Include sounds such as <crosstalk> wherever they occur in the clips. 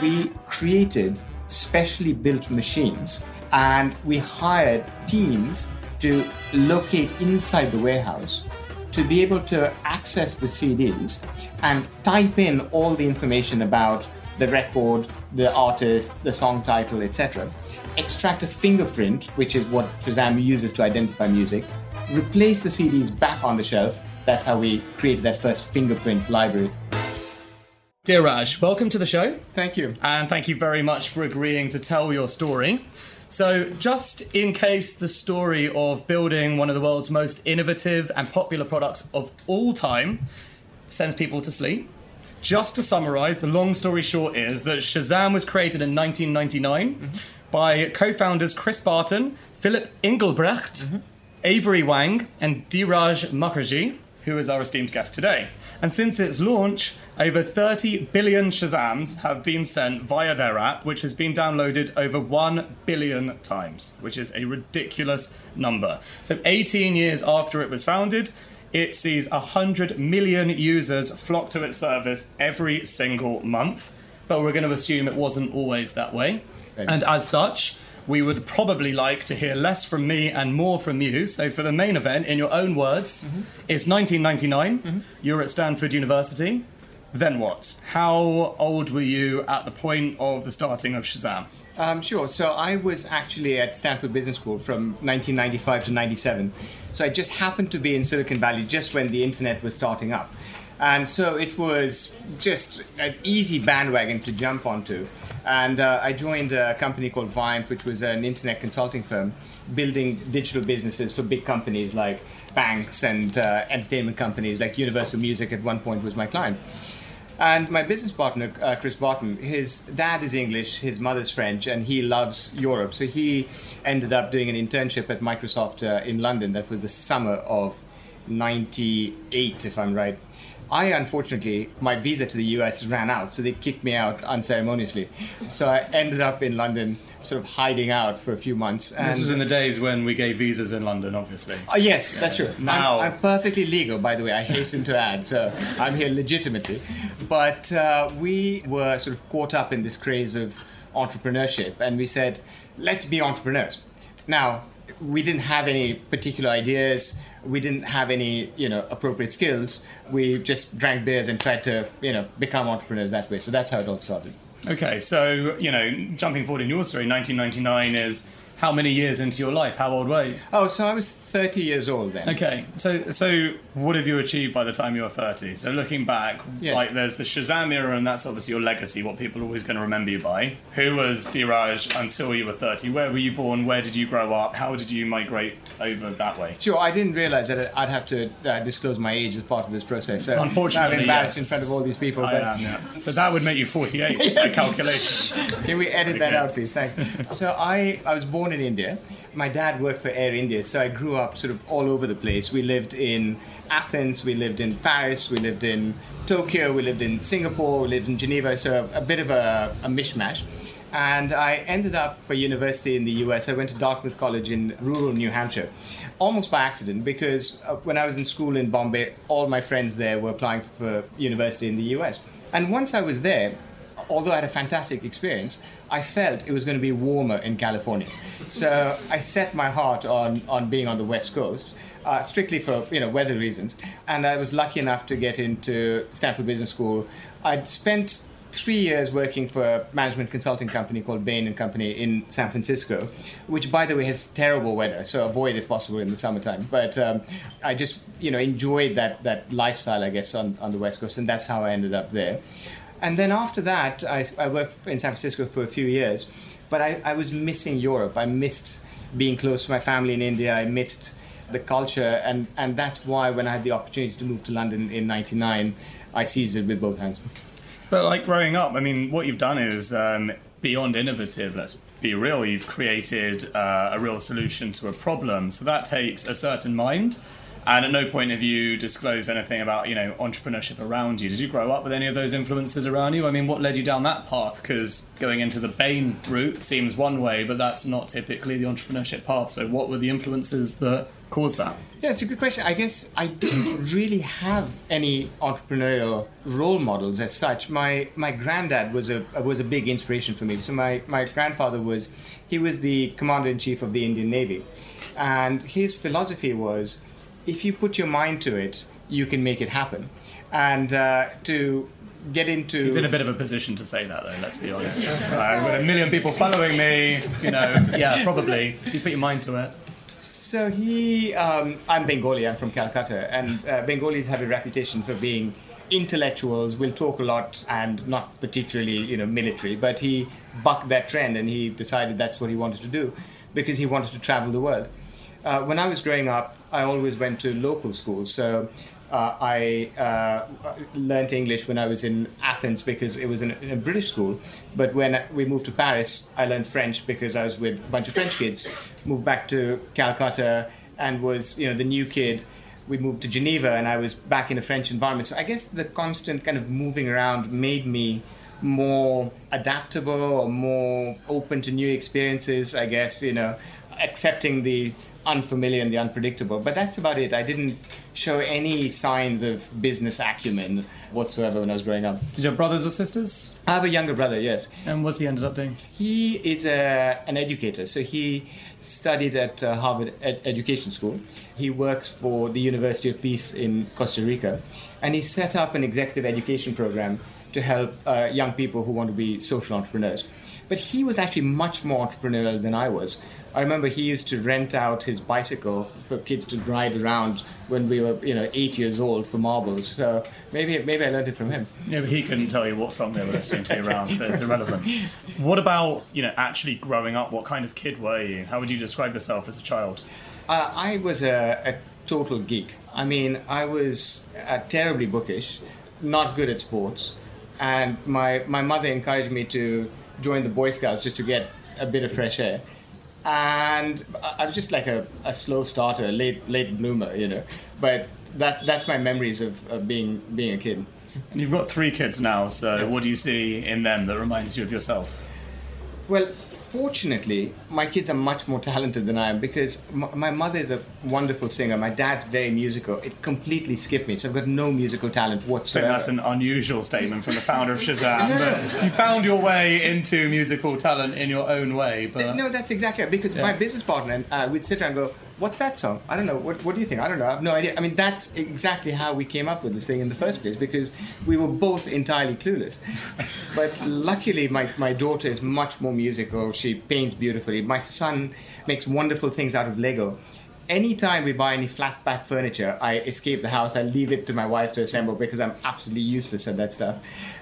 we created specially built machines and we hired teams to locate inside the warehouse to be able to access the CDs and type in all the information about the record, the artist, the song title, etc. Extract a fingerprint, which is what Shazam uses to identify music, replace the CDs back on the shelf. That's how we created that first fingerprint library. Dhiraj, welcome to the show. Thank you. And thank you very much for agreeing to tell your story. So, just in case the story of building one of the world's most innovative and popular products of all time sends people to sleep, just to summarize, the long story short is that Shazam was created in 1999 mm-hmm. by co founders Chris Barton, Philip Inghelbrecht, mm-hmm. Avery Wang, and Dhiraj Mukherjee, who is our esteemed guest today. And since its launch, over 30 billion Shazams have been sent via their app, which has been downloaded over 1 billion times, which is a ridiculous number. So, 18 years after it was founded, it sees 100 million users flock to its service every single month. But we're going to assume it wasn't always that way. And as such, we would probably like to hear less from me and more from you. So, for the main event, in your own words, mm-hmm. it's 1999. Mm-hmm. You're at Stanford University. Then what? How old were you at the point of the starting of Shazam? Um, sure. So I was actually at Stanford Business School from 1995 to 97. So I just happened to be in Silicon Valley just when the internet was starting up. And so it was just an easy bandwagon to jump onto. And uh, I joined a company called Viant, which was an internet consulting firm building digital businesses for big companies like banks and uh, entertainment companies, like Universal Music at one point was my client. And my business partner, uh, Chris Barton, his dad is English, his mother's French, and he loves Europe. So he ended up doing an internship at Microsoft uh, in London. That was the summer of 98, if I'm right. I unfortunately, my visa to the US ran out, so they kicked me out unceremoniously. So I ended up in London, sort of hiding out for a few months. And this was in the days when we gave visas in London, obviously. Uh, yes, that's true. Now I'm, I'm, perfectly legal, by the way. I hasten to add, so I'm here legitimately. But uh, we were sort of caught up in this craze of entrepreneurship, and we said, let's be entrepreneurs. Now, we didn't have any particular ideas we didn't have any you know appropriate skills we just drank beers and tried to you know become entrepreneurs that way so that's how it all started okay so you know jumping forward in your story 1999 is how many years into your life? How old were you? Oh, so I was 30 years old then. Okay, so so what have you achieved by the time you were 30? So looking back, yes. like there's the Shazam era, and that's obviously your legacy, what people are always going to remember you by. Who was Dhiraj until you were 30? Where were you born? Where did you grow up? How did you migrate over that way? Sure, I didn't realize that I'd have to uh, disclose my age as part of this process. So Unfortunately, I'm embarrassed yes. in front of all these people. I am, yeah. So that would make you 48 <laughs> by calculation. Can we edit okay. that out, please? Thank you. So I, I was born in India my dad worked for Air India, so I grew up sort of all over the place. We lived in Athens, we lived in Paris, we lived in Tokyo, we lived in Singapore, we lived in Geneva, so a, bit of a, a mishmash. And I ended up for university in the US. I went to Dartmouth College in rural New Hampshire, almost by accident, because uh, when I was in school in Bombay, all my friends there were applying for university in the US. And once I was there, although I had a fantastic experience, I felt it was going to be warmer in California. So I set my heart on, on being on the West Coast, uh, strictly for you know weather reasons. And I was lucky enough to get into Stanford Business School. I'd spent three years working for a management consulting company called Bain and Company in San Francisco, which, by the way, has terrible weather, so avoid if possible in the summertime. But um, I just, you know, enjoyed that that lifestyle, I guess, on, on the West Coast, and that's how I ended up there. And then after that, I, I worked in San Francisco for a few years, but I, I was missing Europe. I missed being close to my family in India. I missed the culture, and, and that's why when I had the opportunity to move to London in '99, I seized it with both hands. But like growing up, I mean, what you've done is um, beyond innovative. Let's be real. You've created uh, a real solution to a problem. So that takes a certain mind And at no point have you disclosed anything about, you know, entrepreneurship around you. Did you grow up with any of those influences around you? I mean, what led you down that path? Because going into the Bain route seems one way, but that's not typically the entrepreneurship path. So, what were the influences that caused that? Yeah, it's a good question. I guess I didn't really have any entrepreneurial role models as such. My my granddad was a was a big inspiration for me. So my, my grandfather was he was the commander in chief of the Indian Navy, and his philosophy was if you put your mind to it, you can make it happen. And uh, to get into. He's in a bit of a position to say that, though. Let's be honest. I've got a million people following me. You know, <laughs> yeah, probably. You put your mind to it. So he, um, I'm Bengali. I'm from Calcutta, and uh, Bengalis have a reputation for being intellectuals. Will talk a lot and not particularly, you know, military. But he bucked that trend, and he decided that's what he wanted to do because he wanted to travel the world. Uh, when I was growing up, I always went to local schools. So uh, I uh, learned English when I was in Athens because it was in a, in a, British school. But when we moved to Paris, I learned French because I was with a bunch of French kids. Moved back to Calcutta and was you know the new kid. We moved to Geneva and I was back in a French environment. So I guess the constant kind of moving around made me more adaptable or more open to new experiences. I guess you know accepting the unfamiliar and the unpredictable. But that's about it. I didn't show any signs of business acumen whatsoever when I was growing up. Did you have brothers or sisters? I have a younger brother, yes. And what's he ended up doing? He is a, an educator. So he studied at uh, Harvard Ed- Education School. He works for the University of Peace in Costa Rica. And he set up an executive education program to help uh, young people who want to be social entrepreneurs. But he was actually much more entrepreneurial than I was. I remember he used to rent out his bicycle for kids to ride around when we were, you know, eight years old for marbles. So maybe maybe I learned it from him. Yeah, but he couldn't tell you what song they were listening to around, so it's irrelevant. <laughs> What about you know actually growing up? What kind of kid were you? How would you describe yourself as a child? Uh, I was a, a, total geek. I mean, I was uh, terribly bookish, not good at sports, and my my mother encouraged me to join the Boy Scouts just to get a bit of fresh air and I was just like a, a slow starter, late late bloomer, you know. But that that's my memories of, of being being a kid. And you've got three kids now, so what do you see in them that reminds you of yourself? Well, fortunately, my kids are much more talented than I am because m- my mother is a wonderful singer. My dad's very musical. It completely skipped me, so I've got no musical talent whatsoever. I think that's an unusual statement from the founder of <laughs> Shazam. no, no. You found your way into musical talent in your own way, but no, that's exactly right. Because yeah. my business partner, we'd sit around and go, what's that song? I don't know. What, what do you think? I don't know. I have no idea. I mean, that's exactly how we came up with this thing in the first place because we were both entirely clueless. <laughs> but luckily, my, my daughter is much more musical. She paints beautifully. My son makes wonderful things out of Lego. Anytime we buy any flat pack furniture, I escape the house. I leave it to my wife to assemble because I'm absolutely useless at that stuff.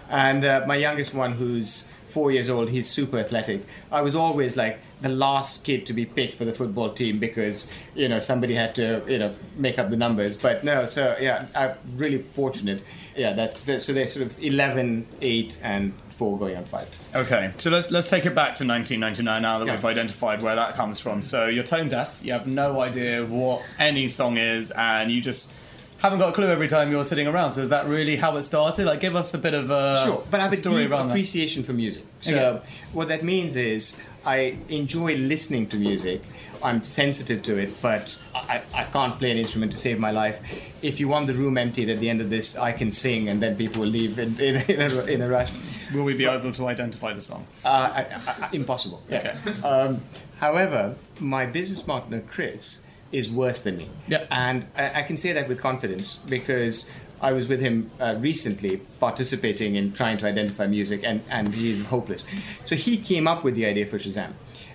And uh, my youngest one, who's four years old, he's super athletic. I was always like the last kid to be picked for the football team because you know somebody had to you know make up the numbers. But no, so yeah, I'm really fortunate. Yeah, that's so they're sort of 11, 8, and four going on five. Okay, so let's let's take it back to 1999 now that yeah. we've identified where that comes from. So you're tone deaf. You have no idea what any song is, and you just haven't got a clue every time you're sitting around. So is that really how it started? Like, give us a bit of a sure. But I have a deep appreciation that. for music. So okay. what that means is I enjoy listening to music. I'm sensitive to it, but I, I can't play an instrument to save my life. If you want the room emptied at the end of this, I can sing, and then people will leave in, in, in, a, in a, rush. Will we be able to identify the song? Uh, I, impossible. Yeah. Okay. Um, however, my business partner Chris is worse than me. Yeah. And I, I can say that with confidence because I was with him uh, recently participating in trying to identify music, and, and he's hopeless. So he came up with the idea for Shazam.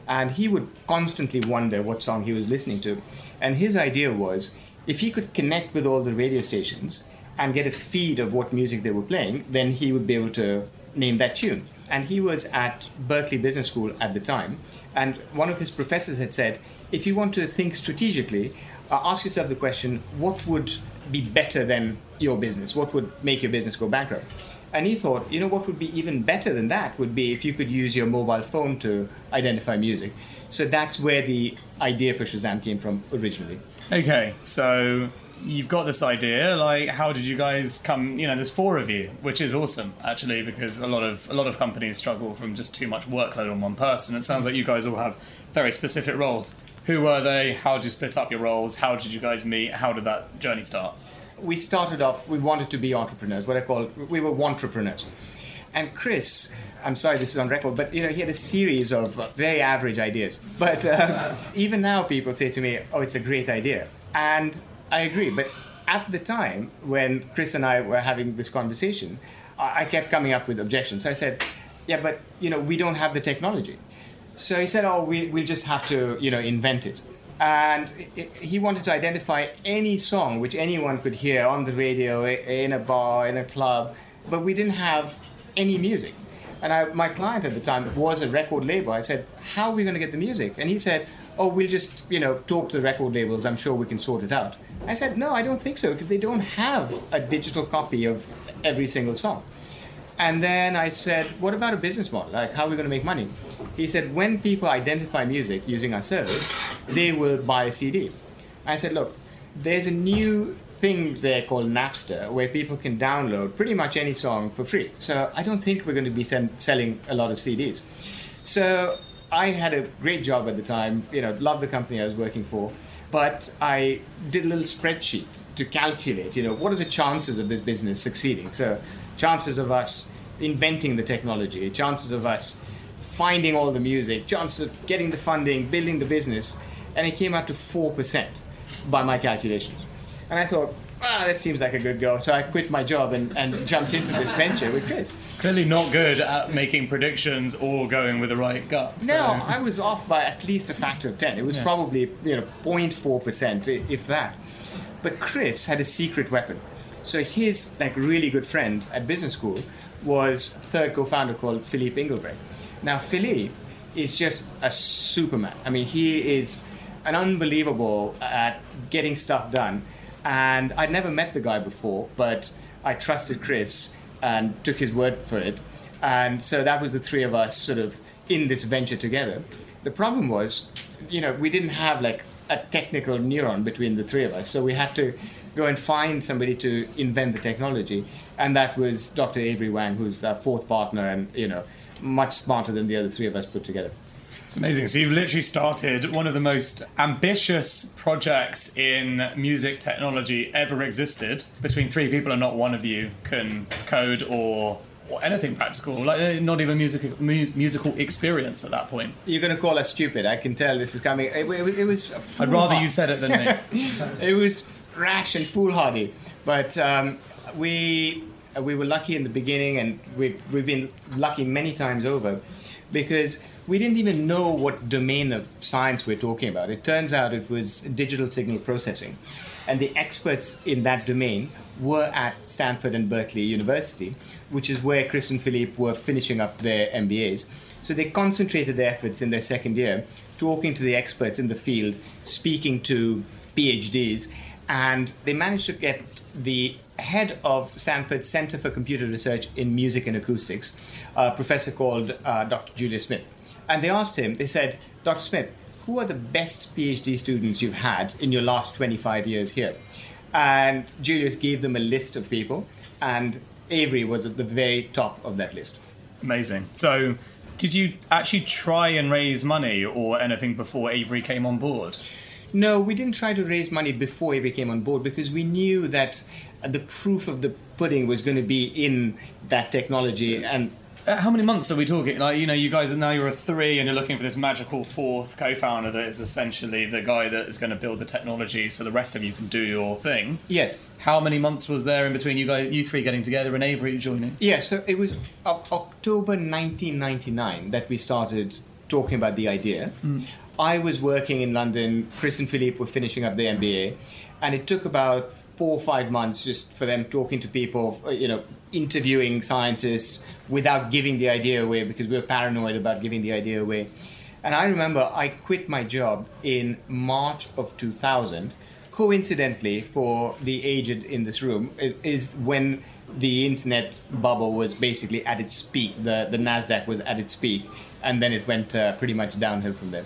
And he would constantly wonder what song he was listening to. And his idea was if he could connect with all the radio stations and get a feed of what music they were playing, then he would be able to name that tune. And he was at Berkeley Business School at the time. And one of his professors had said, if you want to think strategically, uh, ask yourself the question what would be better than your business? What would make your business go bankrupt? And he thought, you know, what would be even better than that would be if you could use your mobile phone to identify music. So that's where the idea for Shazam came from originally. Okay, so you've got this idea. Like, how did you guys come? You know, there's four of you, which is awesome actually, because a lot of a lot of companies struggle from just too much workload on one person. It sounds like you guys all have very specific roles. Who were they? How did you split up your roles? How did you guys meet? How did that journey start? We started off. We wanted to be entrepreneurs. What I call we were entrepreneurs. And Chris, I'm sorry this is on record, but you know he had a series of very average ideas. But uh, <laughs> even now, people say to me, "Oh, it's a great idea," and I agree. But at the time when Chris and I were having this conversation, I kept coming up with objections. I said, "Yeah, but you know we don't have the technology." So he said, "Oh, we we'll just have to you know invent it." And he wanted to identify any song which anyone could hear on the radio, in a bar, in a club, but we didn't have any music. And I, my client at the time was a record label. I said, "How are we going to get the music?" And he said, "Oh, we'll just you know talk to the record labels. I'm sure we can sort it out." I said, "No, I don't think so because they don't have a digital copy of every single song." And then I said, what about a business model? Like, how are we going to make money? He said, when people identify music using our service, they will buy a CD. I said, look, there's a new thing there called Napster where people can download pretty much any song for free. So I don't think we're going to be sen- selling a lot of CDs. So I had a great job at the time, you know, loved the company I was working for. But I did a little spreadsheet to calculate, you know, what are the chances of this business succeeding? So, chances of us inventing the technology, chances of us finding all the music, chances of getting the funding, building the business, and it came out to 4% by my calculations. And I thought, ah, that seems like a good go. So I quit my job and, and jumped into this venture with Chris. Clearly not good at making predictions or going with the right gut. so- No, I was off by at least a factor of 10. It was Yeah. probably, you know, 0.4%, if that. But Chris had a secret weapon. So his, like, really good friend at business school was third co-founder called Philippe Inghelbrecht. Now, Philippe is just a superman. I mean, he is an unbelievable at getting stuff done. And I'd never met the guy before, but I trusted Chris and took his word for it. And so that was the three of us sort of in this venture together. The problem was, you know, we didn't have like a technical neuron between the three of us. So we had to go and find somebody to invent the technology. And that was Dr. Avery Wang, who's our fourth partner and, you know, much smarter than the other three of us put together. It's amazing. So you've literally started one of the most ambitious projects in music technology ever existed. Between three people, and not one of you can code or, or anything practical. Like eh, not even music mu- musical experience at that point. You're going to call us stupid. I can tell this is coming. It, it- it was. I'd rather you said it than me. <laughs> it was rash and foolhardy. But um, we we were lucky in the beginning, and we've we've been lucky many times over, because we didn't even know what domain of science we're talking about. It turns out it was digital signal processing, and the experts in that domain were at Stanford and Berkeley University, which is where Chris and Philippe were finishing up their MBAs. So they concentrated their efforts in their second year, talking to the experts in the field, speaking to PhDs, and they managed to get the head of Stanford Center for Computer Research in Music and Acoustics, a professor called uh, Dr. Julius Smith. And they asked him, they said, Dr. Smith, who are the best PhD students you've had in your last 25 years here? And Julius gave them a list of people, and Avery was at the very top of that list. Amazing. So. Did you actually try and raise money or anything before Avery came on board? No, we didn't try to raise money before Avery came on board because we knew that the proof of the pudding was going to be in that technology. And Uh, how many months are we talking? Like, you know, you guys are now you're a three, and you're looking for this magical fourth co-founder that is essentially the guy that is going to build the technology, so the rest of you can do your thing. yes, How many months was there in between you guys, you three getting together, and Avery joining? yes. So it was o- October 1999 that we started talking about the idea. I was working in London. Chris and Philippe were finishing up their MBA, and it took about four or five months just for them talking to people, uh, you know, interviewing scientists without giving the idea away because we were paranoid about giving the idea away. And I remember I quit my job in March of 2000. Coincidentally, for the aged in this room, is when the internet bubble was basically at its peak. The, the NASDAQ was at its peak, and then it went uh, pretty much downhill from there.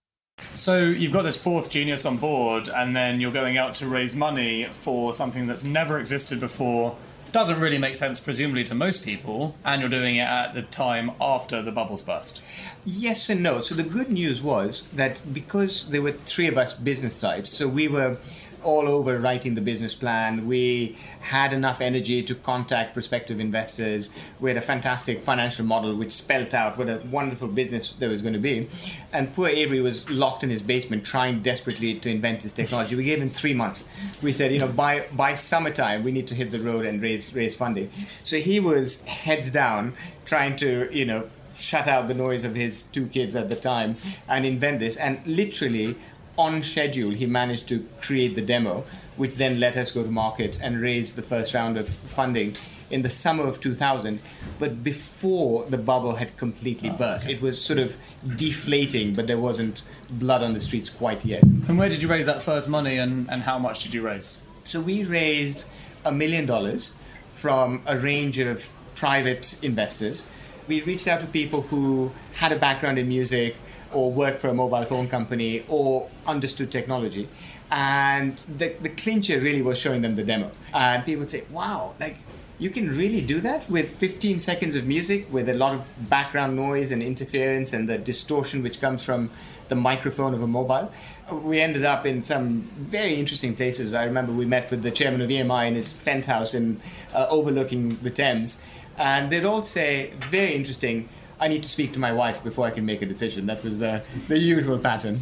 So you've got this fourth genius on board, and then you're going out to raise money for something that's never existed before. Doesn't really make sense, presumably, to most people, and you're doing it at the time after the bubbles burst. Yes and no. So the good news was that because there were three of us business types, so we were all over writing the business plan. We had enough energy to contact prospective investors. We had a fantastic financial model which spelt out what a wonderful business there was going to be. And poor Avery was locked in his basement trying desperately to invent this technology. We gave him three months. We said, you know, by by summertime we need to hit the road and raise raise funding. So he was heads down trying to, you know, shut out the noise of his two kids at the time and invent this. And literally on schedule, he managed to create the demo, which then let us go to market and raise the first round of funding in the summer of 2000, but before the bubble had completely oh, burst. Okay. It was sort of deflating, but there wasn't blood on the streets quite yet. And where did you raise that first money and, and how much did you raise? So we raised a million dollars from a range of private investors. We reached out to people who had a background in music, or worked for a mobile phone company or understood technology. And the, the clincher really was showing them the demo. And people would say, wow, like you can really do that with 15 seconds of music with a lot of background noise and interference and the distortion which comes from the microphone of a mobile. We ended up in some very interesting places. I remember we met with the chairman of EMI in his penthouse in uh, overlooking the Thames, and they'd all say, very interesting I need to speak to my wife before I can make a decision. That was the, the usual pattern.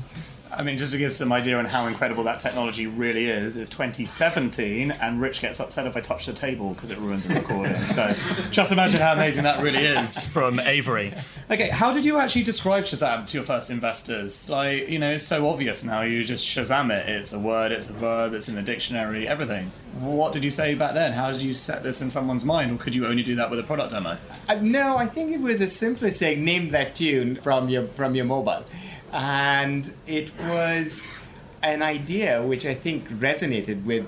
I mean, just to give some idea on how incredible that technology really is, it's 2017, and Rich gets upset if I touch the table because it ruins the recording. so just imagine how amazing that really is from Avery. Okay, how did you actually describe Shazam to your first investors? Like, you know, it's so obvious now. You just Shazam it. It's a word, it's a verb, it's in the dictionary, everything. What did you say back then? How did you set this in someone's mind, or could you only do that with a product demo? Uh, no, I think it was as simple as saying, name that tune from your from your mobile and it was an idea which I think resonated with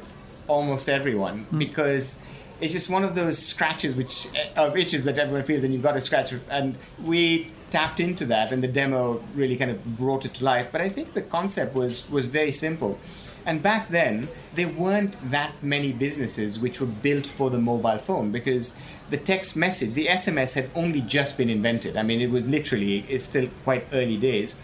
almost everyone mm. because it's just one of those scratches which of itches that everyone feels and you've got to scratch. And we tapped into that and the demo really kind of brought it to life. But i think the concept was was very simple. And back then there weren't that many businesses which were built for the mobile phone because the text message the sms had only just been invented. I mean it was literally it's still quite early days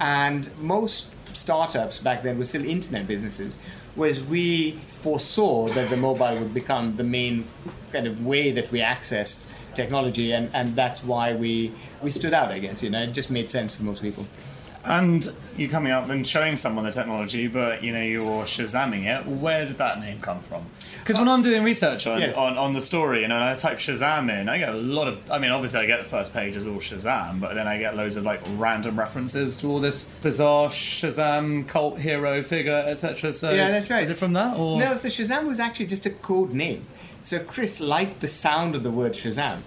and most startups back then were still internet businesses, whereas we foresaw that the mobile would become the main kind of way that we accessed technology, and, and that's why we we stood out. I guess you know it just made sense for most people. And you're coming up and showing someone the technology, but you know you're shazamming it. Where did that name come from? Because when I'm doing research on, Yes. on, on the story, you know, and I type Shazam in, I get a lot of. I mean, obviously, I get the first page is all Shazam, but then I get loads of like random references to all this bizarre Shazam cult hero figure, etc. So Yeah, that's right. Is it from that or No, so Shazam was actually just a code name. So Chris liked the sound of the word Shazam,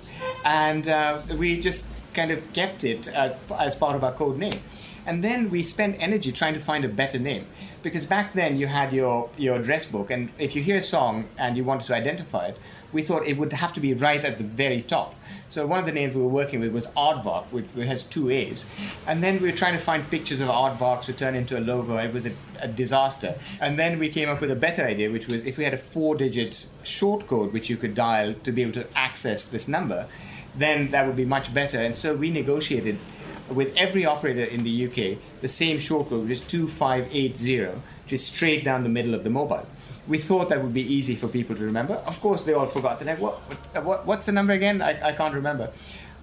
and uh, we just kind of kept it uh, as part of our code name. And then we spent energy trying to find a better name, because back then you had your your address book, and if you hear a song and you wanted to identify it, we thought it would have to be right at the very top. So one of the names we were working with was Aardvark, which has two A's. And then we were trying to find pictures of Aardvarks to turn into a logo. It was a, a disaster. And then we came up with a better idea, which was if we had a four-digit short code which you could dial to be able to access this number, then that would be much better. And so we negotiated with every operator in the UK the same short code, which is 2580, which is straight down the middle of the mobile. We thought that would be easy for people to remember. Of course, they all forgot. They're like, what, what, what, what's the number again? I, I can't remember.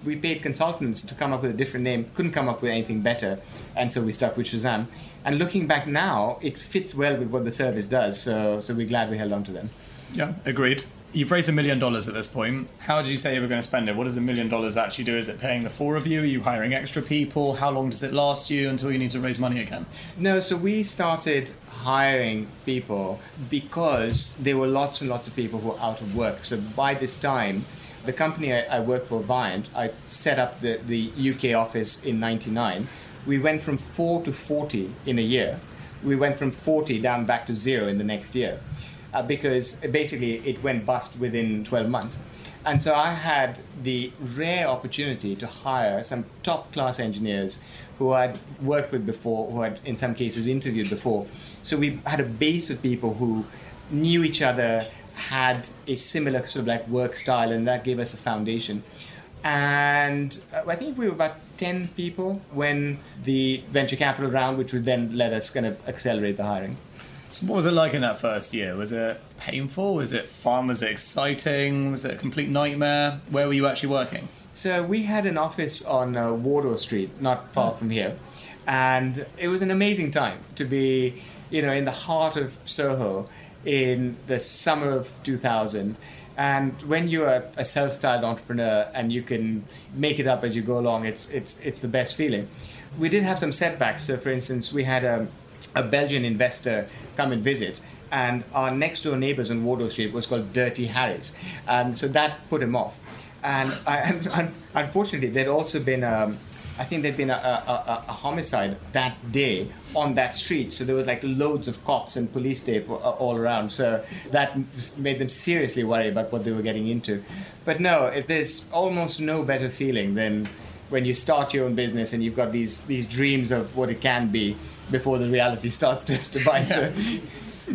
We paid consultants to come up with a different name, couldn't come up with anything better, and so we stuck with Shazam. And looking back now, it fits well with what the service does, so, so we're glad we held on to them. Yeah, agreed. You've raised a million dollars at this point. How did you say you were going to spend it? What does a million dollars actually do? Is it paying the four of you? Are you hiring extra people? How long does it last you until you need to raise money again? No, so we started hiring people because there were lots and lots of people who were out of work. So by this time, the company I, I worked for, Viant, I set up the, the UK office in 99. We went from 4 to 40 in a year. We went from 40 down back to zero in the next year uh, because basically it went bust within 12 months. And so I had the rare opportunity to hire some top class engineers who I'd worked with before, who I'd in some cases interviewed before. So we had a base of people who knew each other, had a similar sort of like work style, and that gave us a foundation. And uh, I think we were about 10 people when the venture capital round, which would then let us kind of accelerate the hiring. So what was it like in that first year? Was it painful? Was it fun? Was it exciting? Was it a complete nightmare? Where were you actually working? So we had an office on uh, Wardour Street, not far from here, and it was an amazing time to be, you know, in the heart of Soho in the summer of 2000. And when you're a, a self-styled entrepreneur and you can make it up as you go along, it's it's it's the best feeling. We did have some setbacks. So, for instance, we had a, a Belgian investor come and visit, and our next door neighbors on Wardour Street was called Dirty Harry's, and so that put him off. And, I, <laughs> and un- unfortunately, there'd also been, um, I think there'd been a, a, a, a homicide that day on that street. So there was like loads of cops and police tape all around. So that made them seriously worry about what they were getting into. But no, it, there's almost no better feeling than when you start your own business and you've got these these dreams of what it can be before the reality starts to, to bite. So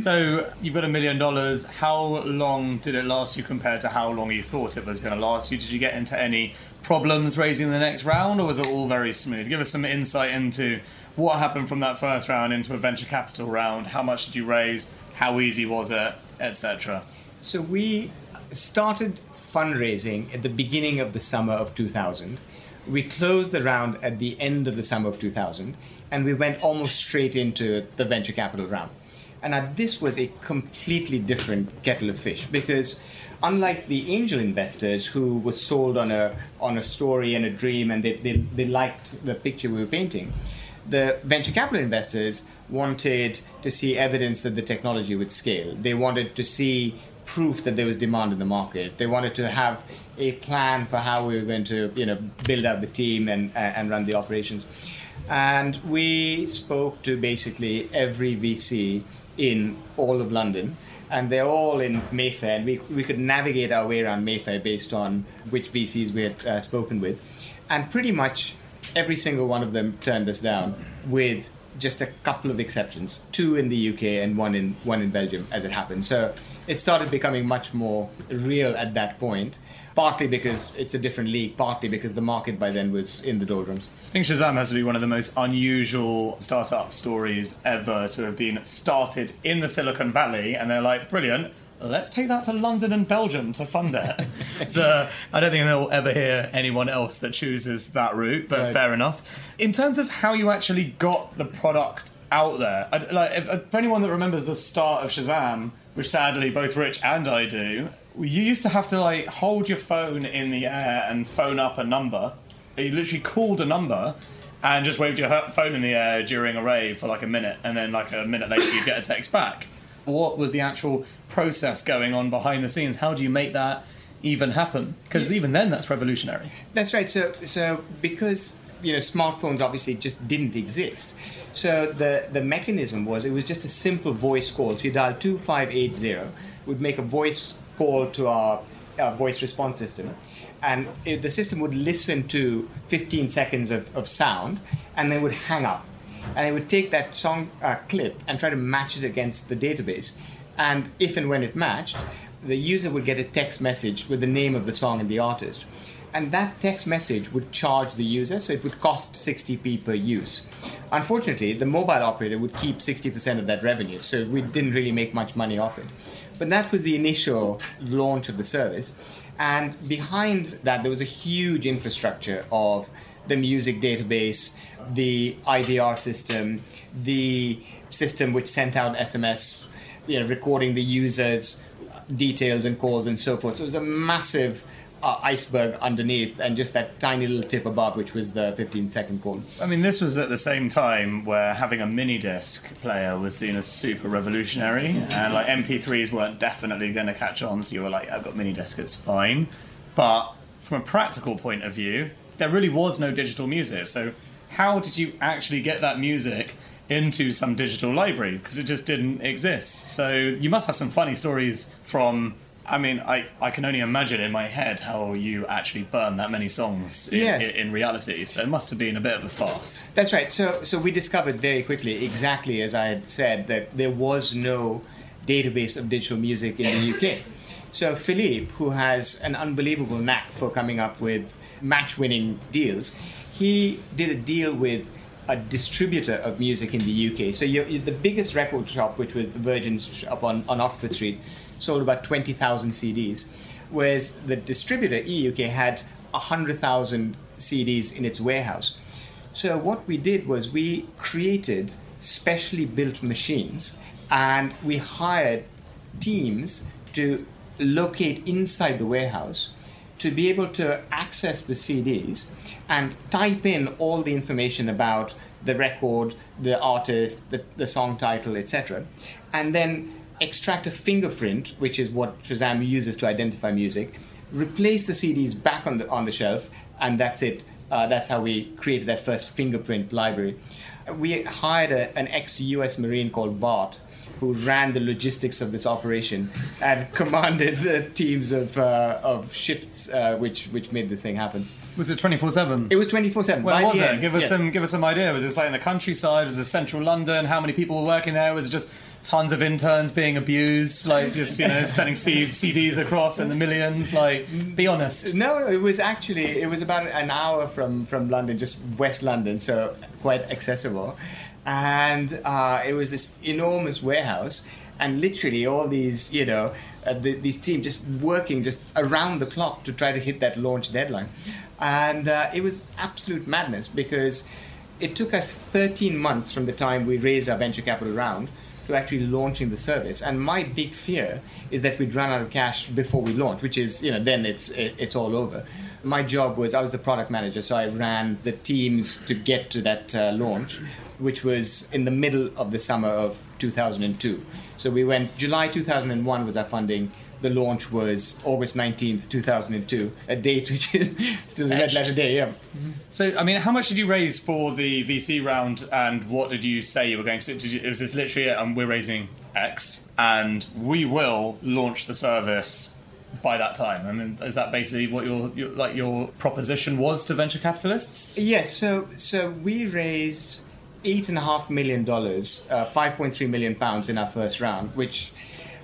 So you've got a million dollars. How long did it last you compared to how long you thought it was going to last you? Did you get into any problems raising the next round, or was it all very smooth? Give us some insight into what happened from that first round into a venture capital round. How much did you raise? How easy was it, etc. So we started fundraising at the beginning of the summer of 2000. We closed the round at the end of the summer of 2000, and we went almost straight into the venture capital round. And now this was a completely different kettle of fish because, unlike the angel investors who were sold on a on a story and a dream, and they, they, they liked the picture we were painting, the venture capital investors wanted to see evidence that the technology would scale. They wanted to see proof that there was demand in the market. They wanted to have a plan for how we were going to, you know, build out the team and and run the operations. And we spoke to basically every VC in all of London. And they're all in Mayfair, and we, we could navigate our way around Mayfair based on which VCs we had uh, spoken with. And pretty much every single one of them turned us down with just a couple of exceptions two in the UK and one in, one in Belgium, as it happened. So it started becoming much more real at that point, partly because it's a different league, partly because the market by then was in the doldrums. I think Shazam has to be one of the most unusual startup stories ever to have been started in the Silicon Valley, and they're like, brilliant. let's take that to London and Belgium to fund it. <laughs> so I don't think they'll ever hear anyone else that chooses that route, but Right. fair enough. In terms of how you actually got the product out there, I, like if, if anyone that remembers the start of Shazam, which sadly both Rich and I do, you used to have to like hold your phone in the air and phone up a number. You literally called a number and just waved your phone in the air during a rave for like a minute, and then like a minute later you'd get a text back. What was the actual process going on behind the scenes? How do you make that even happen? Because even then, that's revolutionary. That's right. So, so because you know smartphones obviously just didn't exist, so the the mechanism was it was just a simple voice call. So you dial two five eight zero, would make a voice call to our, our voice response system, and it, the system would listen to 15 seconds of, of sound, and then would hang up, and it would take that song uh, clip and try to match it against the database, and if and when it matched, the user would get a text message with the name of the song and the artist and that text message would charge the user, so it would cost 60p per use. Unfortunately, the mobile operator would keep 60% of that revenue, so we didn't really make much money off it. But that was the initial launch of the service, and behind that, there was a huge infrastructure of the music database, the IVR system, the system which sent out SMS, you know, recording the users' details and calls and so forth. So it was a massive uh, iceberg underneath, and just that tiny little tip above, which was the 15 second call. I mean, this was at the same time where having a mini disc player was seen as super revolutionary, and like MP3s weren't definitely going to catch on. So you were like, "I've got mini disc, it's fine." But from a practical point of view, there really was no digital music. So how did you actually get that music into some digital library? Because it just didn't exist. So you must have some funny stories from. I mean, I, I can only imagine in my head how you actually burn that many songs in, Yes. in, in reality. So it must have been a bit of a farce. That's right. So, so we discovered very quickly, exactly as I had said, that there was no database of digital music in the UK. So Philippe, who has an unbelievable knack for coming up with match-winning deals, he did a deal with a distributor of music in the UK. So you the biggest record shop, which was the Virgin shop on, on Oxford Street, sold about 20,000 CDs, whereas the distributor, EUK, had 100,000 CDs in its warehouse. So what we did was we created specially built machines and we hired teams to locate inside the warehouse to be able to access the CDs and type in all the information about the record, the artist, the, the song title, etc. And then extract a fingerprint, which is what Shazam uses to identify music, replace the CDs back on the, on the shelf, and that's it. Uh, that's how we created that first fingerprint library. We hired a, an ex US Marine called Bart, who ran the logistics of this operation and <laughs> commanded the teams of, uh, of shifts uh, which, which made this thing happen. Was it twenty four seven? It was 24 7. Where was it? Give us some. Give us some idea. Was it like in the countryside? Was it central London? How many people were working there? Was it just tons of interns being abused? Like just you know sending CDs across in the millions? Like, be honest. No, no, it was actually it was about an hour from from London, just West London, so quite accessible. And uh, it was this enormous warehouse, and literally all these, you know, uh, the, these teams just working just around the clock to try to hit that launch deadline. And uh, it was absolute madness because it took us 13 months from the time we raised our venture capital round to actually launching the service. And my big fear is that we'd run out of cash before we launch, which is, you know, then it's it's all over. My job was I was the product manager, so I ran the teams to get to that uh, launch, which was in the middle of the summer of 2002. So we went July 2001 was our funding. The launch was August 19th, 2002, a date which is <laughs> still a red letter day. Yeah. So, I mean, how much did you raise for the VC round, and what did you say you were going to? Did you, was this literally, um, we're raising X, and we will launch the service by that time? I mean, is that basically what your, your like your proposition was to venture capitalists? Yes, so so we raised eight and a half million dollars, uh, five point three million pounds in our first round, which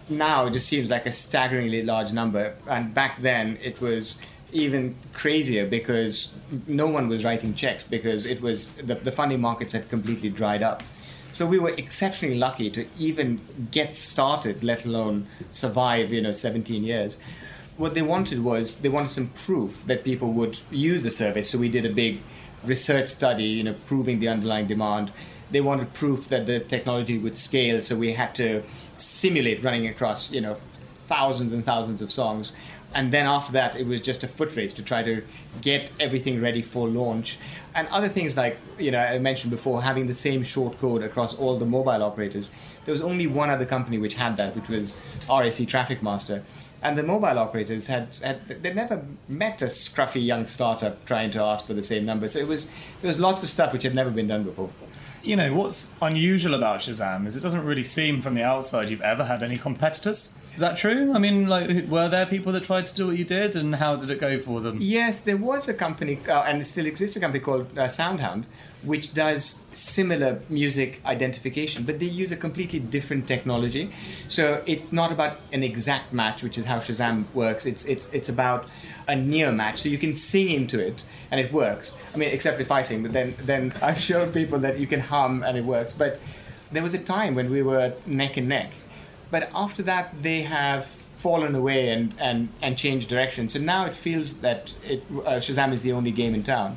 now it just seems like a staggeringly large number. And back then it was even crazier because no one was writing checks because it was the, the funding markets had completely dried up. So we were exceptionally lucky to even get started, let alone survive, you know, 17 years. What they wanted was they wanted some proof that people would use the service. So we did a big research study, you know, proving the underlying demand. They wanted proof that the technology would scale, so we had to simulate running across, you know, thousands and thousands of songs. And then after that it was just a foot race to try to get everything ready for launch. And other things like you know i mentioned before having the same short code across all the mobile operators. There was only one other company which had that which was rac traffic master. And the mobile operators had, had they never met a scruffy young startup trying to ask for the same number. So it was there was lots of stuff which had never been done before you know what's unusual about shazam is it doesn't really seem from the outside you've ever had any competitors is that true? I mean, like, were there people that tried to do what you did, and how did it go for them? Yes, there was a company, uh, and it still exists a company called uh, Soundhound, which does similar music identification, but they use a completely different technology. So it's not about an exact match, which is how Shazam works. It's it's it's about a near match, so you can sing into it and it works. I mean, except if I sing, but then then I've shown people that you can hum and it works. But there was a time when we were neck and neck but after that, they have fallen away and, and, and changed direction. So now it feels that it, uh, Shazam is the only game in town.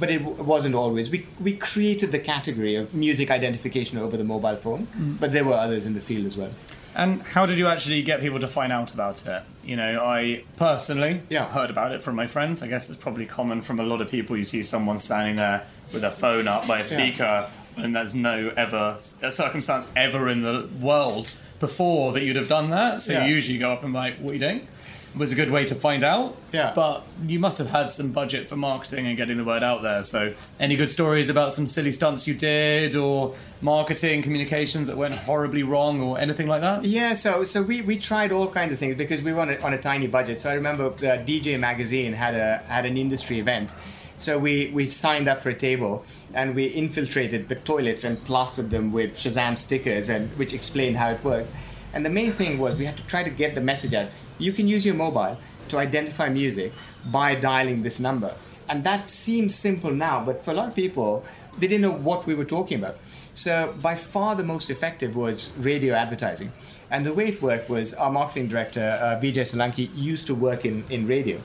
But it w- wasn't always. We, we created the category of music identification over the mobile phone, mm. but there were others in the field as well. And how did you actually get people to find out about it? You know, I personally yeah. heard about it from my friends. I guess it's probably common from a lot of people. You see someone standing there with a phone up by a speaker, yeah. and there's no ever a circumstance ever in the world before that you'd have done that. So yeah. you usually go up and like, what are you doing? It was a good way to find out. Yeah. But you must have had some budget for marketing and getting the word out there. So any good stories about some silly stunts you did or marketing communications that went horribly wrong or anything like that? Yeah, so so we, we tried all kinds of things because we were on a, on a tiny budget. So I remember uh, the DJ magazine had a had an industry event. So we, we signed up for a table and we infiltrated the toilets and plastered them with Shazam stickers, and which explained how it worked. And the main thing was we had to try to get the message out. You can use your mobile to identify music by dialing this number. And that seems simple now, but for a lot of people, they didn't know what we were talking about. So by far the most effective was radio advertising. And the way it worked was our marketing director, uh, Vijay Solanki, used to work in, in radio.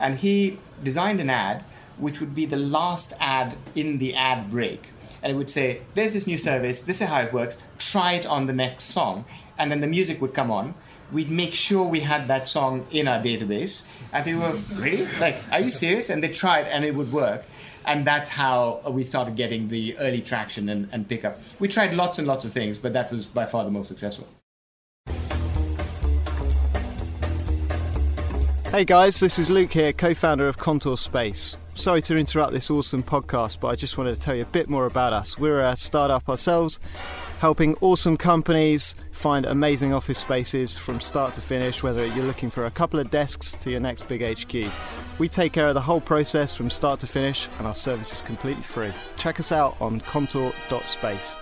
And he designed an ad which would be the last ad in the ad break. And it would say, There's this new service, this is how it works, try it on the next song. And then the music would come on. We'd make sure we had that song in our database. And they were, Really? Like, are you serious? And they tried and it would work. And that's how we started getting the early traction and, and pickup. We tried lots and lots of things, but that was by far the most successful. Hey guys, this is Luke here, co founder of Contour Space. Sorry to interrupt this awesome podcast, but I just wanted to tell you a bit more about us. We're a startup ourselves, helping awesome companies find amazing office spaces from start to finish, whether you're looking for a couple of desks to your next big HQ. We take care of the whole process from start to finish, and our service is completely free. Check us out on contour.space.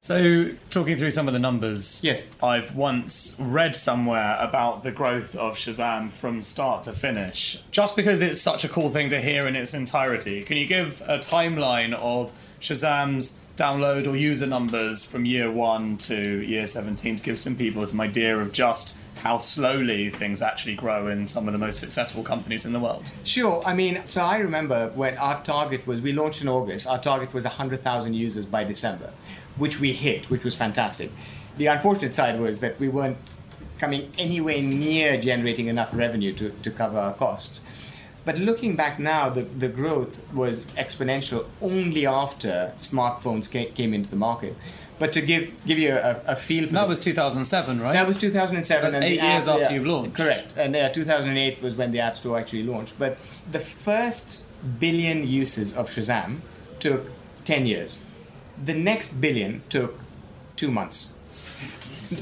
So, talking through some of the numbers, yes, I've once read somewhere about the growth of Shazam from start to finish. Just because it's such a cool thing to hear in its entirety, can you give a timeline of Shazam's download or user numbers from year one to year 17 to give some people some idea of just how slowly things actually grow in some of the most successful companies in the world? Sure. I mean, so I remember when our target was, we launched in August, our target was 100,000 users by December which we hit, which was fantastic. The unfortunate side was that we weren't coming anywhere near generating enough revenue to, to cover our costs. But looking back now, the, the growth was exponential only after smartphones came, came into the market. But to give give you a, a feel for that the, was 2007, right? That was 2007. So eight years app, after yeah, you've launched. Correct, and uh, 2008 was when the App Store actually launched. But the first billion uses of Shazam took 10 years. The next billion took two months.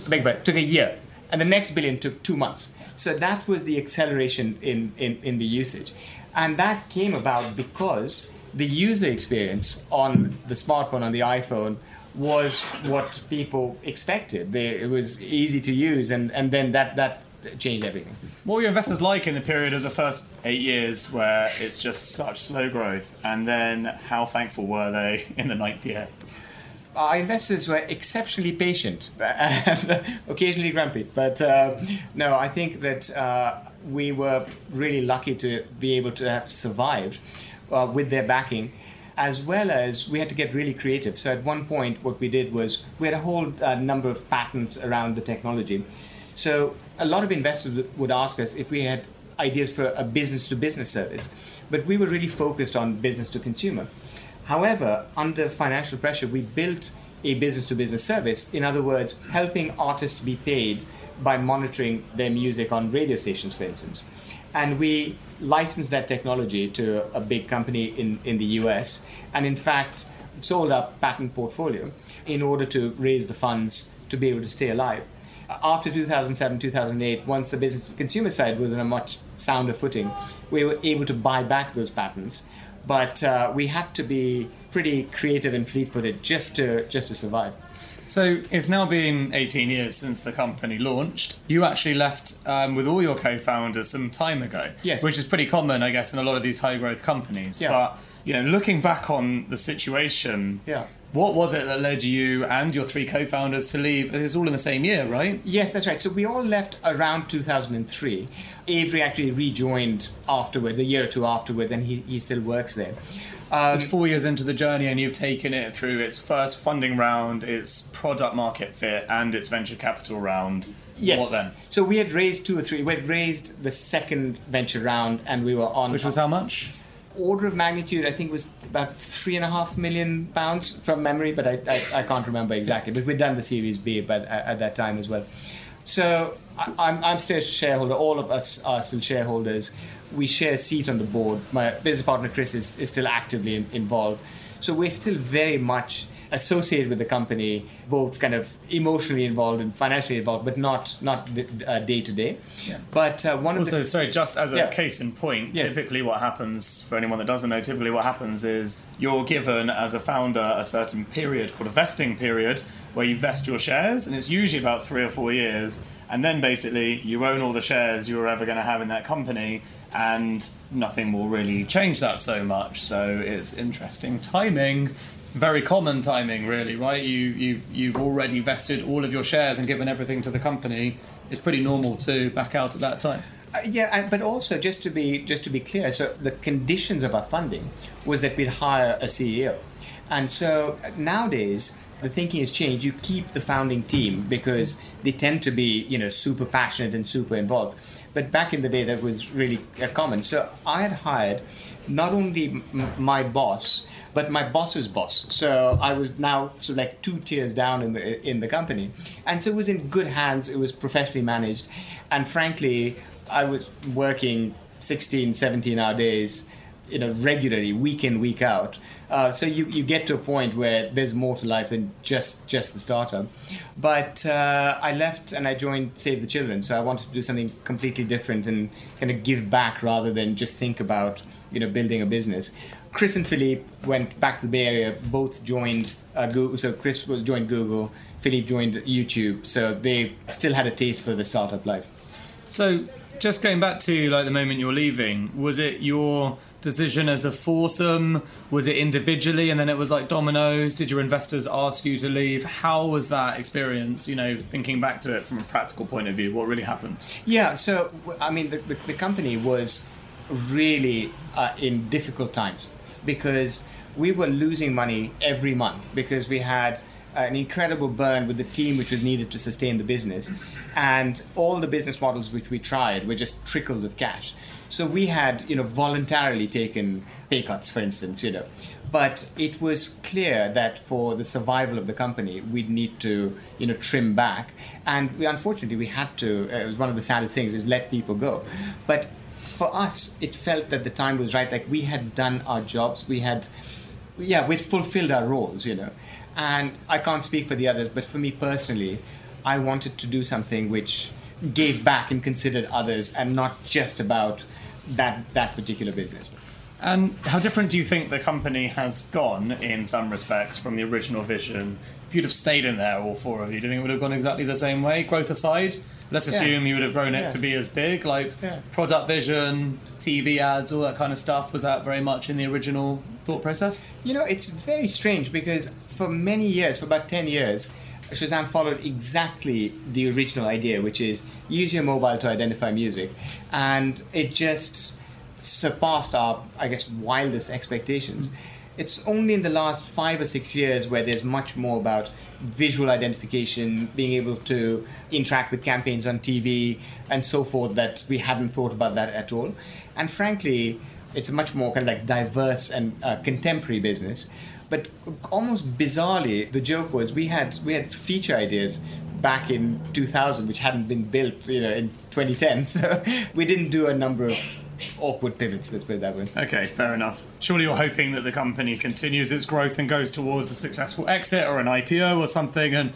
Big bet, took a year. And the next billion took two months. So that was the acceleration in, in, in the usage. And that came about because the user experience on the smartphone, on the iPhone, was what people expected. They, it was easy to use, and, and then that, that changed everything. What were your investors like in the period of the first eight years where it's just such slow growth? And then how thankful were they in the ninth year? Our investors were exceptionally patient and <laughs> occasionally grumpy. But uh, no, I think that uh, we were really lucky to be able to have survived uh, with their backing as well as we had to get really creative. So at one point, what we did was we had a whole uh, number of patents around the technology. So a lot of investors would ask us if we had ideas for a business to business service, but we were really focused on business to consumer. However, under financial pressure, we built a business to business service. In other words, helping artists be paid by monitoring their music on radio stations, for instance and we licensed that technology to a big company in, in the US, and in fact sold our patent portfolio in order to raise the funds to be able to stay alive. After 2007, 2008, once the business consumer side was on a much sounder footing, we were able to buy back those patents, but uh, we had to be pretty creative and fleet-footed just to just to survive. So it's now been 18 years since the company launched. You actually left um, with all your co-founders some time ago, yes, which is pretty common, I guess, in a lot of these high-growth companies. Yeah. But you know, looking back on the situation, yeah. What was it that led you and your three co-founders to leave? It was all in the same year, right? Yes, that's right. So we all left around 2003. Avery actually rejoined afterwards, a year or two afterwards, and he, he still works there. Um, so it's four years into the journey, and you've taken it through its first funding round, its product market fit, and its venture capital round. Yes. What then? So we had raised two or three. We had raised the second venture round, and we were on. Which was how much? Order of magnitude, I think, was about three and a half million pounds from memory, but I, I, I can't remember exactly. But we'd done the Series B but at, at that time as well. So I, I'm, I'm still a shareholder. All of us are still shareholders we share a seat on the board. My business partner Chris is, is still actively in, involved. So we're still very much associated with the company, both kind of emotionally involved and financially involved, but not not uh, day to day. But uh, one also, of the sorry, just as a yeah. case in point, yes. typically what happens for anyone that doesn't know, typically what happens is you're given as a founder a certain period called a vesting period where you vest your shares, and it's usually about three or four years. And then basically, you own all the shares you're ever going to have in that company, and nothing will really change that so much. So it's interesting timing. Very common timing, really, right? You you you've already vested all of your shares and given everything to the company. It's pretty normal to back out at that time. Uh, yeah, but also just to be just to be clear, so the conditions of our funding was that we'd hire a CEO, and so nowadays the thinking has changed. You keep the founding team because they tend to be you know super passionate and super involved. But back in the day, that was really uh, common. So I had hired not only m- my boss, but my boss's boss. So I was now sort of like two tiers down in the in the company, and so it was in good hands. It was professionally managed, and frankly, I was working 16, 17 hour days you know regularly week in week out. Uh, so you, you get to a point where there's more to life than just just the startup. But uh, i left and i joined save the children. So i wanted to do something completely different and kind of give back rather than just think about you know building a business chris and philippe went back to the bay area both joined uh, google so chris joined google philippe joined youtube so they still had a taste for the startup life so just going back to like the moment you were leaving was it your decision as a foursome? Was it individually and then it was like dominoes? Did your investors ask you to leave? How was that experience? You know, thinking back to it from a practical point of view, what really happened? Yeah, so I mean, the, the, the company was really uh, in difficult times because we were losing money every month because we had an incredible burn with the team which was needed to sustain the business and all the business models which we tried were just trickles of cash so we had, you know, voluntarily taken pay cuts, for instance, you know. But it was clear that for the survival of the company, we'd need to, you know, trim back. And we, unfortunately, we had to. Uh, it was one of the saddest things is let people go. But for us, it felt that the time was right. Like we had done our jobs. We had, yeah, we'd fulfilled our roles, you know. And I can't speak for the others, but for me personally, I wanted to do something which gave back and considered others and not just about that that particular business. And how different do you think the company has gone in some respects from the original vision? If you'd have stayed in there, all four of you, do you think it would have gone exactly the same way, growth aside? Let's Yeah. assume you would have grown it Yeah. to be as big, like Yeah. product vision, TV ads, all that kind of stuff. Was that very much in the original thought process? You know, it's very strange because for many years, for about 10 years, Shazam followed exactly the original idea, which is use your mobile to identify music. And it just surpassed our, I guess, wildest expectations. Mm. It's only in the last five or six years where there's much more about visual identification, being able to interact with campaigns on TV and so forth that we hadn't thought about that at all. And frankly, it's a much more kind of like diverse and uh, contemporary business. But almost bizarrely, the joke was we had we had feature ideas back in 2000 which hadn't been built, you know, in 2010. <laughs> So we didn't do a number of awkward pivots. Let's put it that way. Okay, fair enough. Surely you're hoping that the company continues its growth and goes towards a successful exit or an IPO or something, and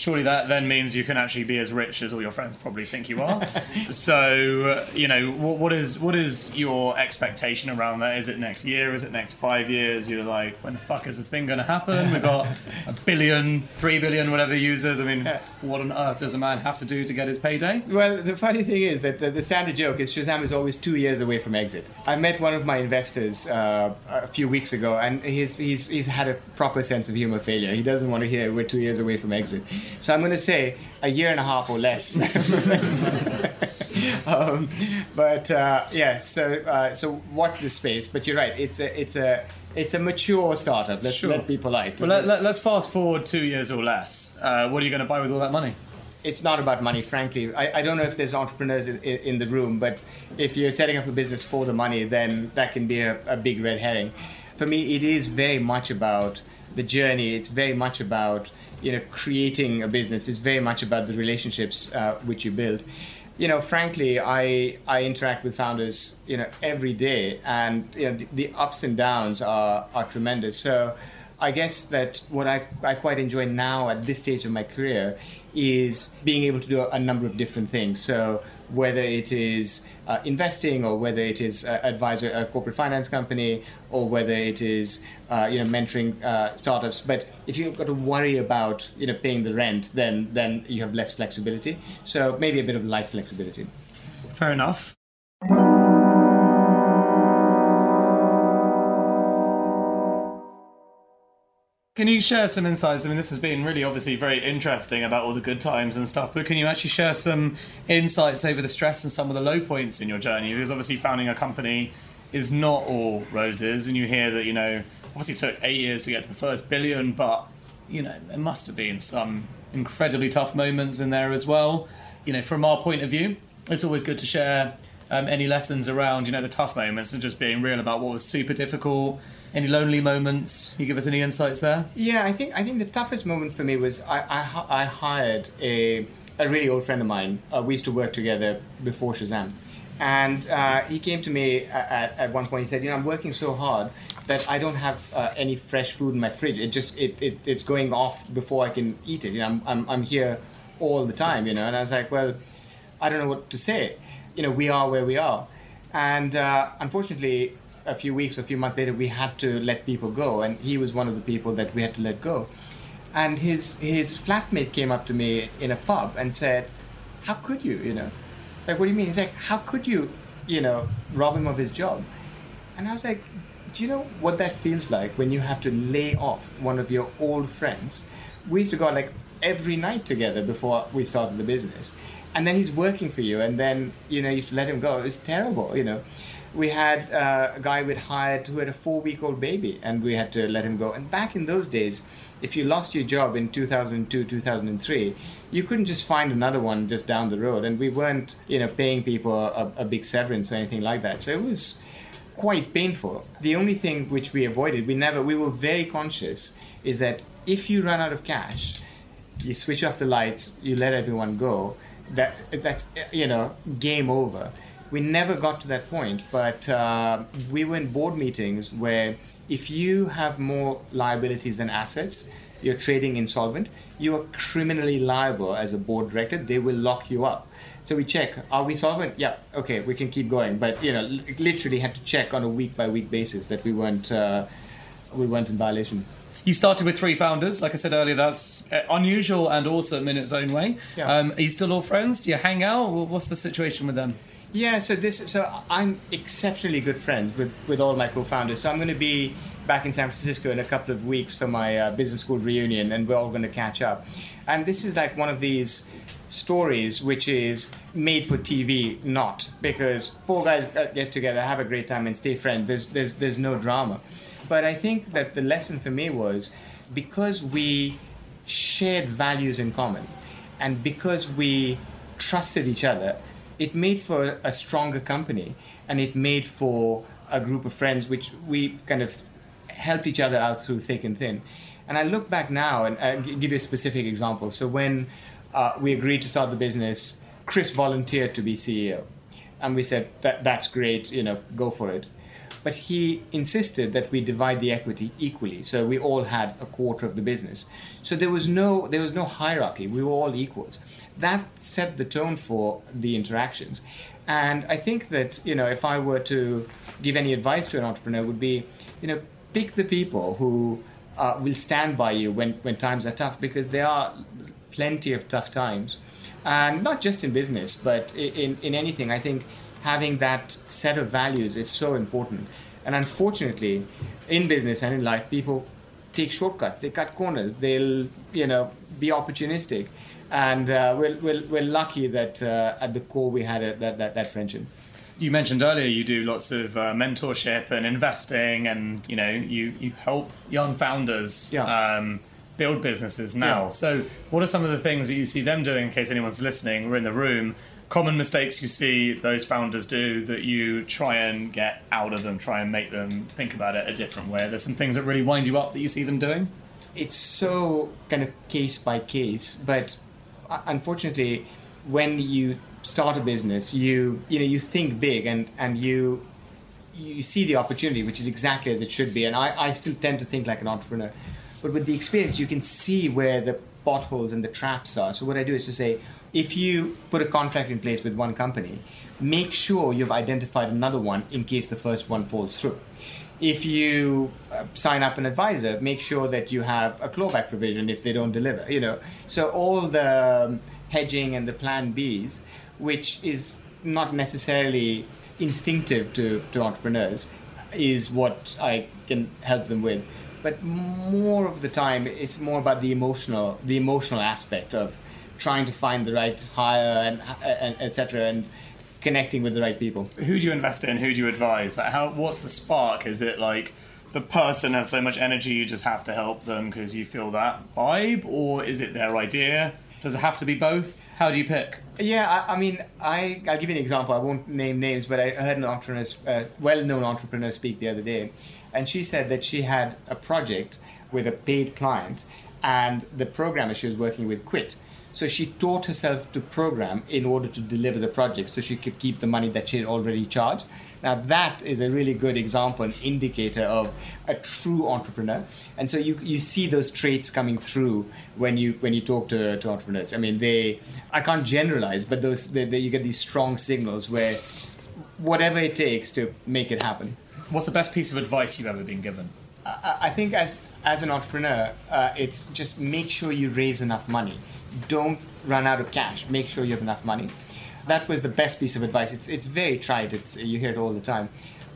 surely that then means you can actually be as rich as all your friends probably think you are. <laughs> so, uh, you know, what, what is what is your expectation around that? Is it next year? Is it next five years? You're like, when the fuck is this thing going to happen? We've got a <laughs> billion, three billion, whatever users. I mean, what on earth does a man have to do to get his payday? Well, the funny thing is that the, the standard joke is Shazam is always two years away from exit. I met one of my investors uh, a few weeks ago, and he's, he's, he's had a proper sense of humor failure. He doesn't want to hear we're two years away from exit. So I'm going to say a year and a half or less. <laughs> um, but uh, yeah, so uh, so watch the space. But you're right. It's a it's a it's a mature startup. Let's Sure. let's be polite. Well, let, let's fast forward two years or less. Uh, what are you going to buy with all that money? it's not about money, frankly. I, I don't know if there's entrepreneurs in, in, in the room, but if you're setting up a business for the money, then that can be a, a big red herring. For me, it is very much about the journey. It's very much about you know creating a business. It's very much about the relationships uh, which you build. You know, frankly, I I interact with founders you know every day, and you know the, the ups and downs are are tremendous. So. I guess that what I, I quite enjoy now at this stage of my career is being able to do a number of different things. So whether it is uh, investing or whether it is uh, advisor a corporate finance company or whether it is uh, you know mentoring uh, startups. But if you've got to worry about you know paying the rent, then then you have less flexibility. So maybe a bit of life flexibility. Fair enough. Can you share some insights? I mean, this has been really obviously very interesting about all the good times and stuff, but can you actually share some insights over the stress and some of the low points in your journey? Because obviously, founding a company is not all roses, and you hear that, you know, obviously took eight years to get to the first billion, but, you know, there must have been some incredibly tough moments in there as well. You know, from our point of view, it's always good to share um, any lessons around, you know, the tough moments and just being real about what was super difficult. Any lonely moments? Can you give us any insights there? Yeah, I think I think the toughest moment for me was I I, I hired a a really old friend of mine. Uh, we used to work together before Shazam, and uh, he came to me at, at one point. He said, "You know, I'm working so hard that I don't have uh, any fresh food in my fridge. It just it, it it's going off before I can eat it. You know, I'm I'm, I'm here all the time. You know." And I was like, "Well, I don't know what to say. You know, we are where we are." And uh, unfortunately, a few weeks or a few months later, we had to let people go, and he was one of the people that we had to let go. And his his flatmate came up to me in a pub and said, "How could you? You know, like what do you mean?" He's like, "How could you, you know, rob him of his job?" And I was like, "Do you know what that feels like when you have to lay off one of your old friends? We used to go out like every night together before we started the business, and then he's working for you, and then you know you have to let him go. It's terrible, you know." We had uh, a guy we'd hired who had a four-week-old baby, and we had to let him go. And back in those days, if you lost your job in 2002, 2003, you couldn't just find another one just down the road, and we weren't, you know, paying people a, a big severance or anything like that. So it was quite painful. The only thing which we avoided, we never, we were very conscious, is that if you run out of cash, you switch off the lights, you let everyone go. That that's you know game over. We never got to that point, but uh, we were in board meetings where if you have more liabilities than assets, you're trading insolvent. You are criminally liable as a board director. They will lock you up. So we check: Are we solvent? Yeah, okay, we can keep going. But you know, li- literally had to check on a week by week basis that we weren't uh, we weren't in violation. You started with three founders, like I said earlier. That's uh, unusual and awesome in its own way. Yeah. Um, are you still all friends? Do you hang out? What's the situation with them? Yeah, so this so I'm exceptionally good friends with with all my co-founders. So I'm going to be back in San Francisco in a couple of weeks for my uh, business school reunion, and we're all going to catch up. And this is like one of these stories which is made for TV, not because four guys get together, have a great time, and stay friends. There's there's there's no drama. But I think that the lesson for me was because we shared values in common, and because we trusted each other, it made for a stronger company, and it made for a group of friends which we kind of helped each other out through thick and thin. And I look back now and uh, g- give you a specific example. So when uh, we agreed to start the business, Chris volunteered to be CEO, and we said that that's great, you know, go for it. But he insisted that we divide the equity equally, so we all had a quarter of the business. So there was no there was no hierarchy. We were all equals. That set the tone for the interactions. And I think that you know, if I were to give any advice to an entrepreneur, would be, you know, pick the people who uh, will stand by you when when times are tough, because they are plenty of tough times, and not just in business, but in in anything. I think having that set of values is so important. And unfortunately, in business and in life, people take shortcuts. They cut corners. They'll you know be opportunistic. And uh, we're, we're, we're lucky that uh, at the core we had a, that, that, that friendship. You mentioned earlier you do lots of uh, mentorship and investing, and you know you you help young founders Yeah. um, build businesses now. Yeah. So, what are some of the things that you see them doing? In case anyone's listening, or in the room, common mistakes you see those founders do that you try and get out of them, try and make them think about it a different way. There's some things that really wind you up that you see them doing. it's so kind of case by case but uh, unfortunately when you start a business you you know you think big and and you you see the opportunity which is exactly as it should be and i i still tend to think like an entrepreneur but with the experience you can see where the potholes and the traps are so what i do is to say if you put a contract in place with one company make sure you've identified another one in case the first one falls through if you uh, sign up an advisor, make sure that you have a clawback provision if they don't deliver. You know, so all the um, hedging and the plan Bs, which is not necessarily instinctive to, to entrepreneurs, is what I can help them with. But more of the time, it's more about the emotional, the emotional aspect of trying to find the right hire and, and etc. and connecting with the right people. Who do you invest in? Who do you advise? Like how? What's the spark? Is it like the person has so much energy you just have to help them because you feel that vibe, or is it their idea? Does it have to be both? How do you pick? Yeah, I, I mean, I, I'll give you an example. I won't name names, but I heard an entrepreneur, uh, well-known entrepreneur speak the other day, and she said that she had a project with a paid client, and the programmer she was working with quit. So she taught herself to program in order to deliver the project, so she could keep the money that she had already charged. Now that is a really good example, an indicator of a true entrepreneur. And so you you see those traits coming through when you when you talk to, to entrepreneurs. I mean, they I can't generalize, but those they, they, you get these strong signals where whatever it takes to make it happen. What's the best piece of advice you've ever been given? I I think as as an entrepreneur, uh, it's just make sure you raise enough money. Don't run out of cash. Make sure you have enough money. That was the best piece of advice. It's it's very tried. It's you hear it all the time.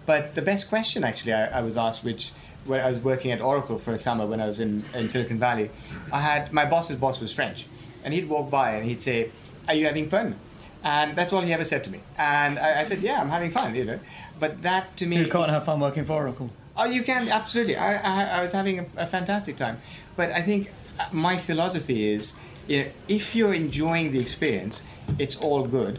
But the best question actually I, I was asked, which when I was working at Oracle for a summer when I was in, in Silicon Valley, I had my boss's boss was French, and he'd walk by and he'd say, "Are you having fun?" And that's all he ever said to me. And I, I said, "Yeah, I'm having fun," you know. But that to me, You can't have fun working for Oracle. Oh, you can absolutely. I, I, I was having a, a fantastic time, but I think uh, my philosophy is, you know, if you're enjoying the experience, it's all good,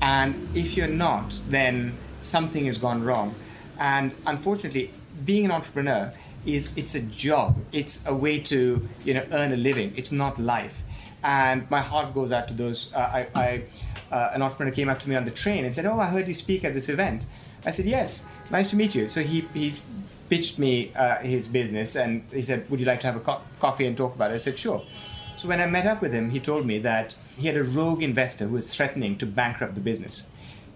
and if you're not, then something has gone wrong, and unfortunately, being an entrepreneur is it's a job. It's a way to you know earn a living. It's not life, and my heart goes out to those. Uh, I, I uh, an entrepreneur came up to me on the train and said, "Oh, I heard you speak at this event." I said, "Yes, nice to meet you." So he he pitched me uh, his business and he said, "Would you like to have a co- coffee and talk about it?" I said, "Sure." So when I met up with him, he told me that he had a rogue investor who was threatening to bankrupt the business.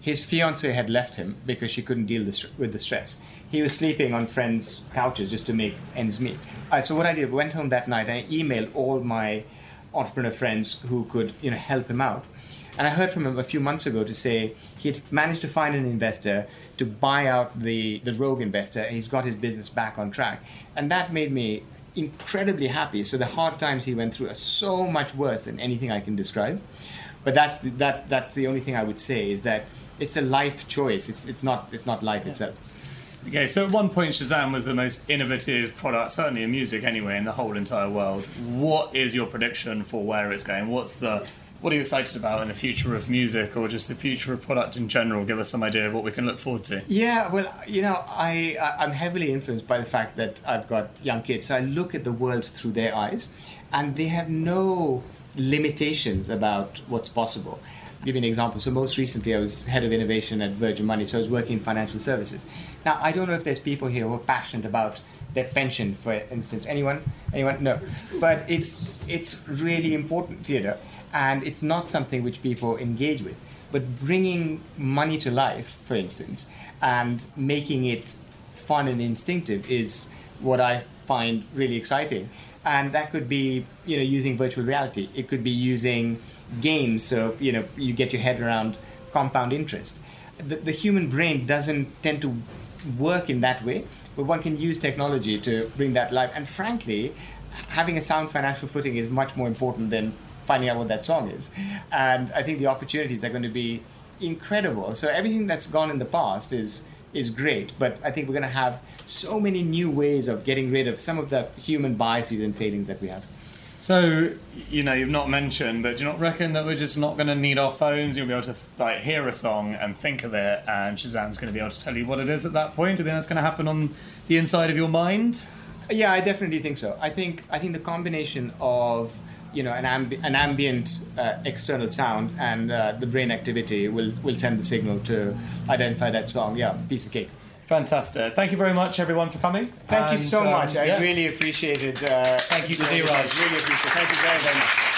his fiance had left him because she couldn't deal with the stress. He was sleeping on friends' couches just to make ends meet. Uh, so what I did, I went home that night. I emailed all my entrepreneur friends who could, you know, help him out. And I heard from him a few months ago to say he had managed to find an investor to buy out the, the rogue investor and he's got his business back on track. And that made me incredibly happy. So the hard times he went through are so much worse than anything I can describe. But that's the, that that's the only thing I would say is that it's a life choice. It's it's not it's not life yeah. itself. Okay, so at one point Shazam was the most innovative product, certainly in music anyway, in the whole entire world. What is your prediction for where it's going? What's the what are you excited about in the future of music or just the future of product in general? Give us some idea of what we can look forward to. Yeah, well, you know, I, I'm heavily influenced by the fact that I've got young kids. So I look at the world through their eyes, and they have no limitations about what's possible. I'll give you an example. So most recently, I was head of innovation at Virgin Money, so I was working in financial services. Now, I don't know if there's people here who are passionate about their pension, for instance. Anyone? Anyone? No. But it's it's really important, know and it's not something which people engage with. But bringing money to life, for instance, and making it fun and instinctive is what I find really exciting. And that could be, you know, using virtual reality. It could be using games, so you know, you get your head around compound interest. The, the human brain doesn't tend to work in that way, but one can use technology to bring that life. And frankly, having a sound financial footing is much more important than finding out what that song is. And I think the opportunities are going to be incredible. So everything that's gone in the past is is great, but I think we're going to have so many new ways of getting rid of some of the human biases and failings that we have. So, you know, you've not mentioned, but do you not reckon that we're just not going to need our phones? You'll be able to like hear a song and think of it, and Shazam's going to be able to tell you what it is at that point. Do you think that's going to happen on the inside of your mind? Yeah, I definitely think so. I think I think the combination of you know an, ambi- an ambient uh, external sound and uh, the brain activity will will send the signal to identify that song yeah piece of cake Fantastic. Thank you very much, everyone, for coming. Thank and, you so um, much. I yeah. really appreciate it. Uh, Thank you to. Really appreciate it. Thank you very, very much.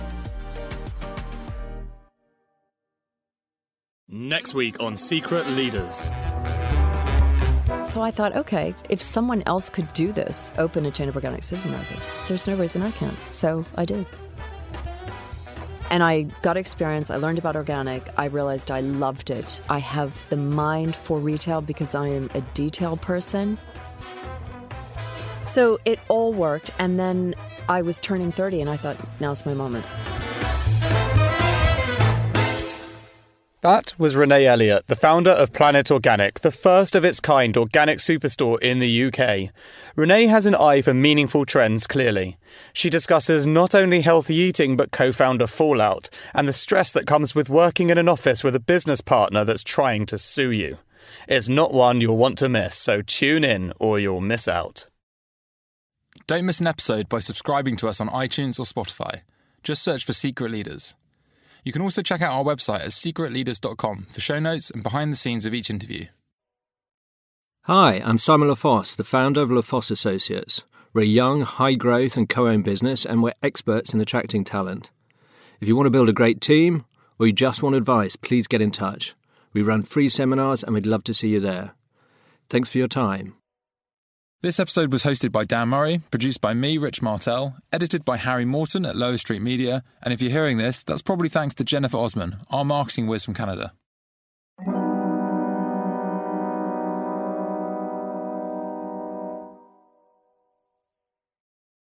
Next week on Secret Leaders. So I thought, okay, if someone else could do this, open a chain of organic supermarkets, there's no reason I can't. So I did. And I got experience. I learned about organic. I realized I loved it. I have the mind for retail because I am a detail person. So it all worked. And then I was turning 30 and I thought, now's my moment. That was Renee Elliott, the founder of Planet Organic, the first of its kind organic superstore in the UK. Renee has an eye for meaningful trends, clearly. She discusses not only healthy eating, but co founder fallout and the stress that comes with working in an office with a business partner that's trying to sue you. It's not one you'll want to miss, so tune in or you'll miss out. Don't miss an episode by subscribing to us on iTunes or Spotify. Just search for Secret Leaders. You can also check out our website at secretleaders.com for show notes and behind the scenes of each interview. Hi, I'm Simon LaFosse, the founder of LaFosse Associates. We're a young, high growth, and co owned business, and we're experts in attracting talent. If you want to build a great team or you just want advice, please get in touch. We run free seminars and we'd love to see you there. Thanks for your time. This episode was hosted by Dan Murray, produced by me, Rich Martell, edited by Harry Morton at Lower Street Media, and if you're hearing this, that's probably thanks to Jennifer Osman, our marketing whiz from Canada.